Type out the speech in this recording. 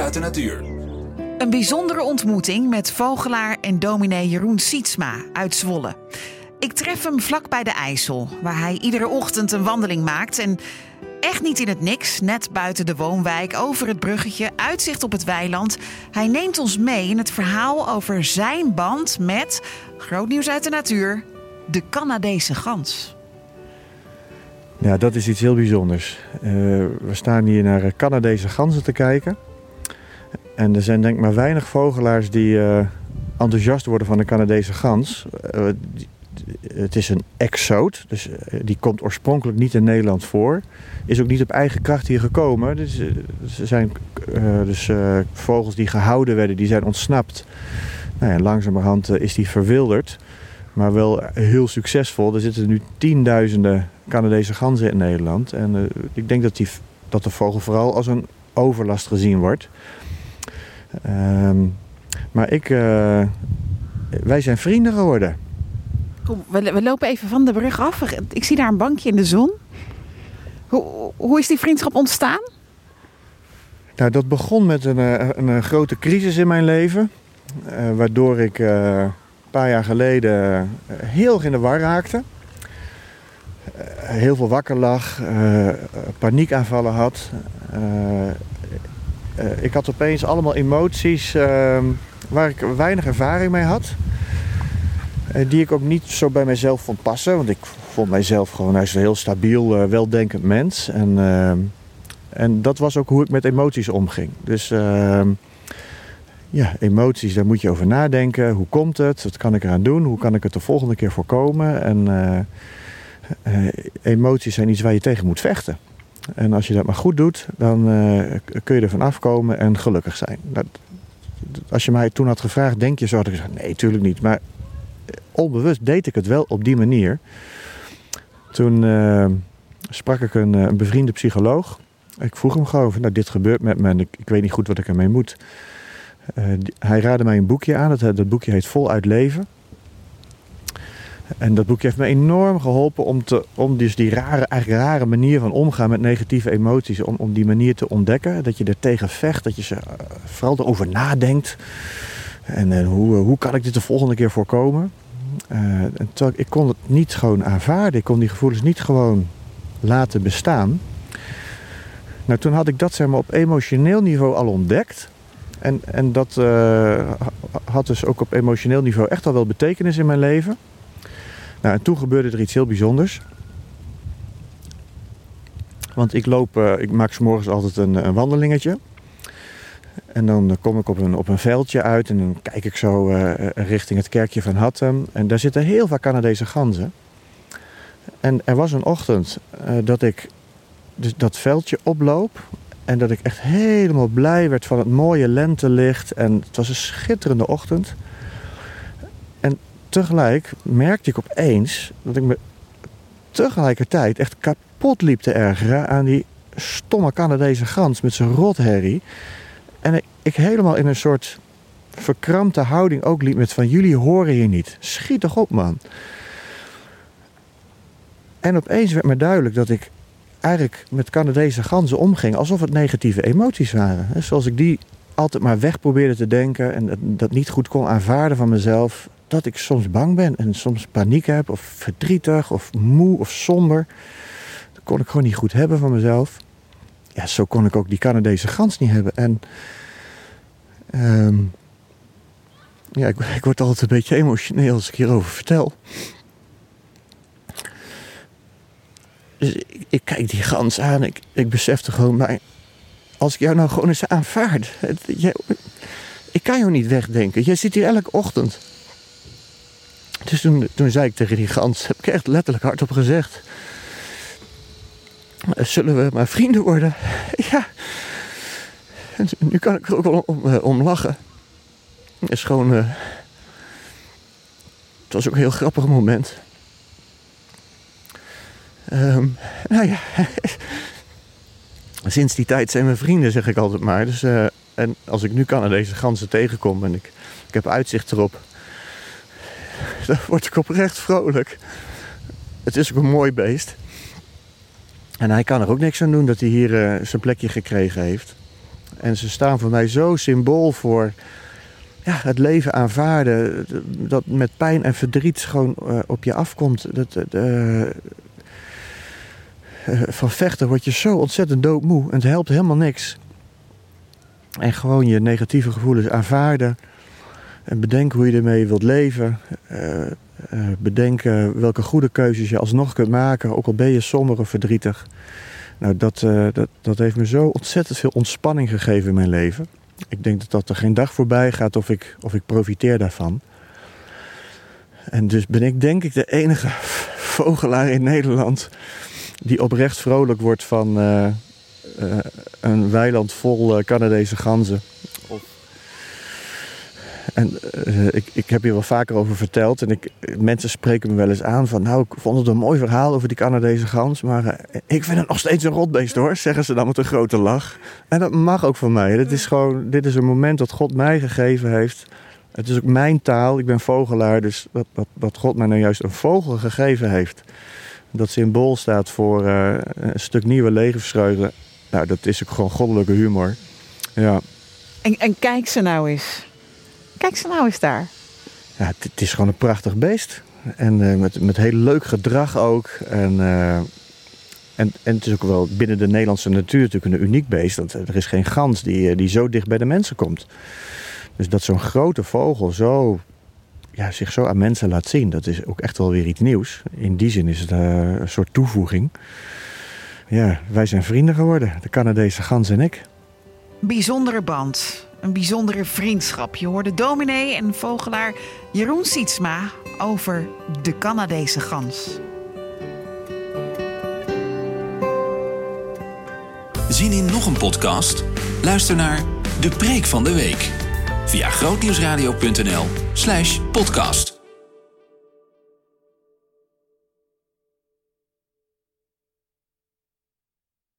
Uit de natuur. Een bijzondere ontmoeting met vogelaar en dominee Jeroen Sietsma uit Zwolle. Ik tref hem vlak bij de IJssel, waar hij iedere ochtend een wandeling maakt. En echt niet in het niks, net buiten de woonwijk, over het bruggetje, uitzicht op het weiland. Hij neemt ons mee in het verhaal over zijn band met, groot nieuws uit de natuur, de Canadese gans. Ja, dat is iets heel bijzonders. Uh, we staan hier naar Canadese ganzen te kijken. En er zijn denk ik maar weinig vogelaars die uh, enthousiast worden van de Canadese gans. Uh, het is een exoot, dus die komt oorspronkelijk niet in Nederland voor. Is ook niet op eigen kracht hier gekomen. Dus, er zijn dus vogels die gehouden werden, die zijn ontsnapt. Nou ja, langzamerhand is die verwilderd. Maar wel heel succesvol. Er zitten nu tienduizenden Canadese ganzen in Nederland. En ik denk dat, die, dat de vogel vooral als een overlast gezien wordt. Um, maar ik, uh, wij zijn vrienden geworden. Kom, we, we, lopen even van de brug af. Ik zie daar een bankje in de zon. Hoe, hoe is die vriendschap ontstaan? Nou, dat begon met een, een, een grote crisis in mijn leven. Uh, waardoor ik een paar jaar geleden heel in de war raakte. Eh, heel veel wakker lag, paniekaanvallen had. Uh, ik had opeens allemaal emoties ehm, waar ik weinig ervaring mee had. die ik ook niet zo bij mezelf vond passen. Want ik vond mijzelf gewoon een heel stabiel, weldenkend mens. En, ehm, en dat was ook hoe ik met emoties omging. Dus ehm, ja, emoties, daar moet je over nadenken. Hoe komt het? Wat kan ik eraan doen? Hoe kan ik het de volgende keer voorkomen? En emoties zijn iets waar je tegen moet vechten. En als je dat maar goed doet, dan uh, kun je ervan afkomen en gelukkig zijn. Dat, als je mij toen had gevraagd, denk je zo, had ik gezegd, nee, tuurlijk niet. Maar eh, onbewust deed ik het wel op die manier. Toen uh, sprak ik een, een, bevriende psycholoog. Ik vroeg hem gewoon, nou, dit gebeurt met me en ik, weet niet goed wat ik ermee moet. Hij raadde mij een boekje aan, dat, dat boekje heet Voluit Leven. En dat boekje heeft me enorm geholpen om, te, om dus die rare, eigenlijk rare manier van omgaan met negatieve emoties, om, om die manier te ontdekken. Dat je er tegen vecht, dat je ze uh, vooral erover nadenkt. En uh, hoe, uh, hoe kan ik dit de volgende keer voorkomen? en ik kon het niet gewoon aanvaarden. Ik kon die gevoelens niet gewoon laten bestaan. Nou, toen had ik dat zeg maar, op emotioneel niveau al ontdekt. En, en dat had dus ook op emotioneel niveau echt al wel betekenis in mijn leven. Nou, en toen gebeurde er iets heel bijzonders. Want ik loop, uh, ik maak s morgens altijd een, een, wandelingetje. En dan kom ik op een, op een veldje uit en dan kijk ik zo uh, richting het kerkje van Hattem. En daar zitten heel veel Canadese ganzen. En er was een ochtend uh, dat ik dus dat veldje oploop. En dat ik echt helemaal blij werd van het mooie lentelicht. En het was een schitterende ochtend tegelijk merkte ik opeens dat ik me tegelijkertijd echt kapot liep te ergeren aan die stomme Canadese gans met zijn rotherrie. En ik, helemaal in een soort verkrampte houding ook liep met van jullie horen hier niet. Schiet toch op man. En opeens werd me duidelijk dat ik eigenlijk met Canadese ganzen omging alsof het negatieve emoties waren. Zoals ik die altijd maar weg probeerde te denken en dat niet goed kon aanvaarden van mezelf dat ik soms bang ben en soms paniek heb of verdrietig of moe of somber. Dat kon ik gewoon niet goed hebben van mezelf. Ja, zo kon ik ook die Canadese gans niet hebben. En um, ja, ik, word altijd een beetje emotioneel als ik hierover vertel. Dus ik, kijk die gans aan. Ik, ik besefte gewoon, maar als ik jou nou gewoon eens aanvaard. Ik kan jou niet wegdenken. Jij zit hier elke ochtend. Dus toen, toen zei ik tegen die gans, heb ik echt letterlijk hardop gezegd. Zullen we maar vrienden worden? Ja. En nu kan ik er ook wel om, om lachen. Het is gewoon... Uh, het was ook een heel grappig moment. Um, nou ja... Sinds die tijd zijn we vrienden, zeg ik altijd maar. Dus, uh, en als ik nu Canadese ganzen tegenkom en ik, ik heb uitzicht erop dan word ik oprecht vrolijk. Het is ook een mooi beest. En hij kan er ook niks aan doen dat hij hier uh, zijn plekje gekregen heeft. En ze staan voor mij zo symbool voor ja, het leven aanvaarden. Dat met pijn en verdriet gewoon uh, op je afkomt. Dat, uh, van vechten word je zo ontzettend doodmoe. En het helpt helemaal niks. En gewoon je negatieve gevoelens aanvaarden. En bedenken hoe je ermee wilt leven. Uh, bedenken welke goede keuzes je alsnog kunt maken. Ook al ben je somber of verdrietig. Nou, dat, dat, dat heeft me zo ontzettend veel ontspanning gegeven in mijn leven. Ik denk dat, dat er geen dag voorbij gaat of ik, of ik profiteer daarvan. En dus ben ik denk ik de enige vogelaar in Nederland die oprecht vrolijk wordt van een weiland vol Canadese ganzen. En uh, ik, ik heb hier wel vaker over verteld. En ik, mensen spreken me wel eens aan van... nou, ik vond het een mooi verhaal over die Canadese gans... maar uh, ik vind het nog steeds een rotbeest hoor... zeggen ze dan met een grote lach. En dat mag ook van mij. Dit is gewoon dit is een moment dat God mij gegeven heeft. Het is ook mijn taal. Ik ben vogelaar. Dus dat, dat, dat God mij nou juist een vogel gegeven heeft... dat symbool staat voor uh, een stuk nieuwe levensvreugde... nou, dat is ook gewoon goddelijke humor. Ja. En, en kijk ze nou eens... Kijk ze nou eens daar. Ja, het, het is gewoon een prachtig beest. En uh, met, met heel leuk gedrag ook. En, uh, en, en het is ook wel binnen de Nederlandse natuur natuurlijk een uniek beest. Want er is geen gans die, die zo dicht bij de mensen komt. Dus dat zo'n grote vogel zo, ja, zich zo aan mensen laat zien, dat is ook echt wel weer iets nieuws. In die zin is het uh, een soort toevoeging. Ja, wij zijn vrienden geworden, de Canadese gans en ik. Bijzondere band. Een bijzondere vriendschap. Je hoorde dominee en vogelaar Jeroen Sietsma over de Canadese gans. Zien in nog een podcast? Luister naar De Preek van de Week via grootnieuwsradio.nl slash podcast.